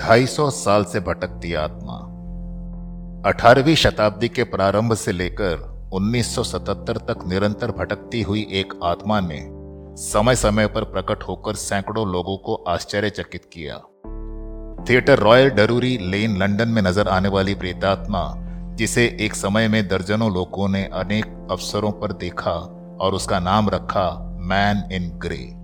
250 साल से भटकती आत्मा। 18वीं शताब्दी के प्रारंभ से लेकर 1977 तक निरंतर भटकती हुई एक आत्मा ने समय समय पर प्रकट होकर सैकड़ों लोगों को आश्चर्यचकित किया। Theatre Royal Drury Lane London में नज़र आने वाली प्रेतात्मा, जिसे एक समय में दर्जनों लोगों ने अनेक अवसरों पर देखा और उसका नाम रखा, मैन इन ग्रे।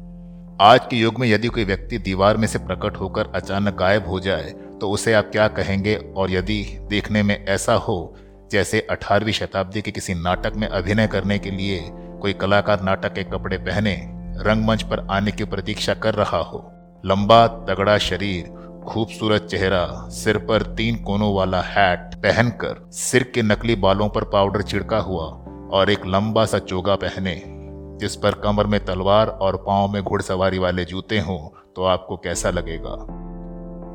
आज के युग में यदि कोई व्यक्ति दीवार में से प्रकट होकर अचानक गायब हो जाए तो उसे आप क्या कहेंगे? और यदि देखने में ऐसा हो, जैसे 18वीं शताब्दी के किसी नाटक में अभिनय करने के लिए कोई कलाकार नाटक के कपड़े पहने, रंगमंच पर आने की प्रतीक्षा कर रहा हो, लंबा, तगड़ा शरीर, खूबसूरत चेहरा, सिर पर तीन कोनों वाला हैट पहनकर, सिर के नकली बालों पर पाउडर छिड़का हुआ, और एक लंबा सा चोगा पहने जिस पर कमर में तलवार और पाँव में घुड़सवारी वाले जूते हों तो आपको कैसा लगेगा?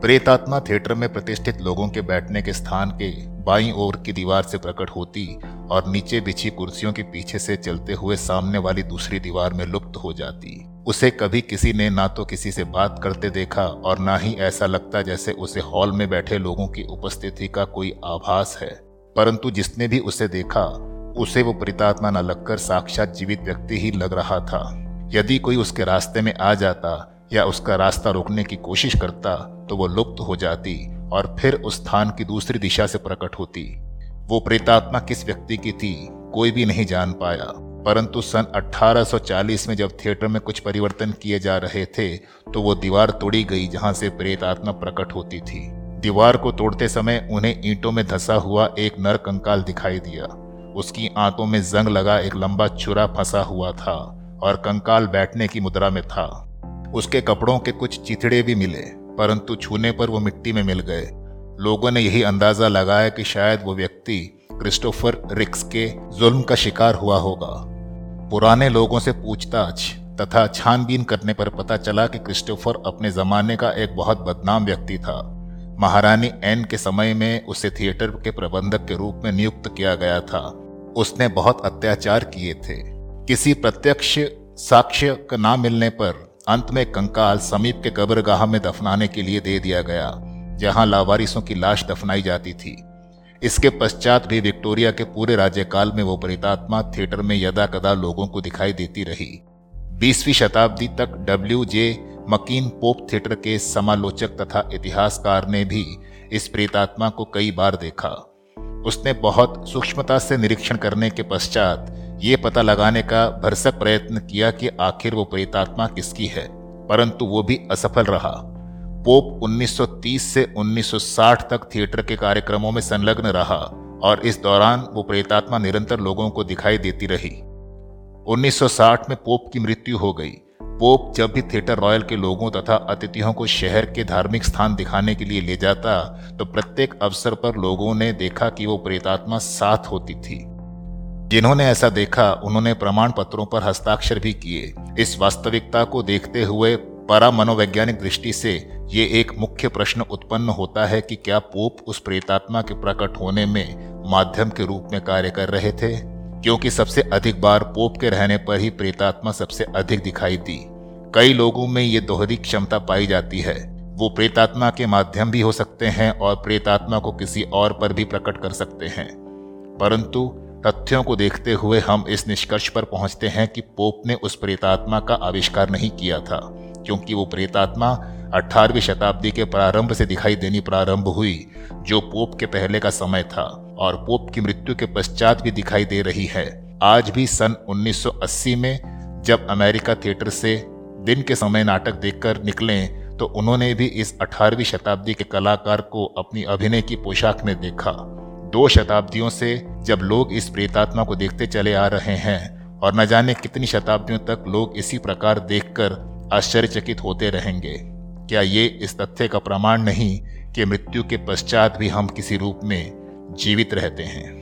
प्रेतात्मा थिएटर में प्रतिष्ठित लोगों के बैठने के स्थान के बाई ओर की दीवार से प्रकट होती और नीचे बिछी कुर्सियों के पीछे से चलते हुए सामने वाली दूसरी दीवार में लुप्त हो जाती। उसे कभी किसी ने ना तो किसी से बात करते देखा और ना ही ऐसा लगता जैसे उसे हॉल में बैठे लोगों की उपस्थिति का कोई आभास है। परंतु जिसने भी उसे देखा उसे वो प्रितात्मा न लगकर साक्षात जीवित व्यक्ति ही लग रहा था। यदि कोई उसके रास्ते में आ जाता या उसका रास्ता रोकने की कोशिश करता तो वो लुप्त हो जाती और फिर उस स्थान की दूसरी दिशा से प्रकट होती। वो प्रेतात्मा किस व्यक्ति की थी, कोई भी नहीं जान पाया। परंतु सन 1840 में जब थिएटर में कुछ परिवर्तन किए जा रहे थे तो वो दीवार तोड़ी गई जहाँ से प्रेतात्मा प्रकट होती थी। दीवार को तोड़ते समय उन्हें ईंटों में धसा हुआ एक नर कंकाल दिखाई दिया। उसकी आंतों में जंग लगा एक लंबा छुरा फंसा हुआ था और कंकाल बैठने की मुद्रा में था। उसके कपड़ों के कुछ चिथड़े भी मिले, परंतु छूने पर वो मिट्टी में मिल गए। लोगों ने यही अंदाज़ा लगाया कि शायद वो व्यक्ति क्रिस्टोफर रिक्स के जुल्म का शिकार हुआ होगा। पुराने लोगों से पूछताछ तथा छानबीन करने पर पता चला कि क्रिस्टोफर अपने जमाने का एक बहुत बदनाम व्यक्ति था। महारानी एन के समय में उसे थिएटर के प्रबंधक के रूप में नियुक्त किया गया था। उसने बहुत अत्याचार किए थे। किसी प्रत्यक्ष साक्ष्य ना मिलने पर अंत में कंकाल समीप के कब्रगाह में दफनाने के लिए दे दिया गया, जहाँ लावारिसों की लाश दफनाई जाती थी। इसके पश्चात भी विक्टोरिया के पूरे राज्यकाल में वो प्रेतात्मा थिएटर में यदा कदा लोगों को दिखाई देती रही। बीसवीं शताब्दी तक W J Macqueen Pope theatre के समालोचक तथा इतिहासकार ने भी इस प्रेतात्मा को कई बार देखा। उसने बहुत सूक्ष्मता से निरीक्षण करने के पश्चात ये पता लगाने का भरसक प्रयत्न किया कि आखिर वो प्रेतात्मा किसकी है, परंतु वो भी असफल रहा। पोप 1930 से 1960 तक थिएटर के कार्यक्रमों में संलग्न रहा और इस दौरान वो प्रेतात्मा निरंतर लोगों को दिखाई देती रही। 1960 में पोप की मृत्यु हो गई पोप जब भी थिएटर रॉयल के लोगों तथा अतिथियों को शहर के धार्मिक स्थान दिखाने के लिए ले जाता तो प्रत्येक अवसर पर लोगों ने देखा कि वो प्रेतात्मा साथ होती थी। जिन्होंने ऐसा देखा, उन्होंने प्रमाण पत्रों पर हस्ताक्षर भी किए। इस वास्तविकता को देखते हुए परा मनोवैज्ञानिक दृष्टि से ये एक मुख्य प्रश्न उत्पन्न होता है कि क्या पोप उस प्रेतात्मा के प्रकट होने में माध्यम के रूप में कार्य कर रहे थे? क्योंकि सबसे अधिक बार पोप के रहने पर ही प्रेतात्मा सबसे अधिक दिखाई दी। कई लोगों में ये दोहरी क्षमता पाई जाती है। वो प्रेतात्मा के माध्यम भी हो सकते हैं और प्रेतात्मा को किसी और पर भी प्रकट कर सकते हैं। परंतु तथ्यों को देखते हुए हम इस निष्कर्ष पर पहुँचते हैं कि पोप ने उस प्रेतात्मा का आविष्कार नहीं किया था, क्योंकि वो प्रेतात्मा 18वीं शताब्दी के प्रारंभ से दिखाई देनी प्रारंभ हुई, जो पोप के पहले का समय था, और पोप की मृत्यु के पश्चात भी दिखाई दे रही है। आज भी सन 1980 में, जब अमेरिका थिएटर से दिन के समय नाटक देखकर निकले तो उन्होंने भी इस 18वीं शताब्दी के कलाकार को अपनी अभिनय की पोशाक में देखा। दो शताब्दियों से जब लोग इस प्रेतात्मा को देखते चले आ रहे हैं, और न जाने कितनी शताब्दियों तक लोग इसी प्रकार देखकर आश्चर्यचकित होते रहेंगे। क्या ये इस तथ्य का प्रमाण नहीं कि मृत्यु के पश्चात भी हम किसी रूप में जीवित रहते हैं?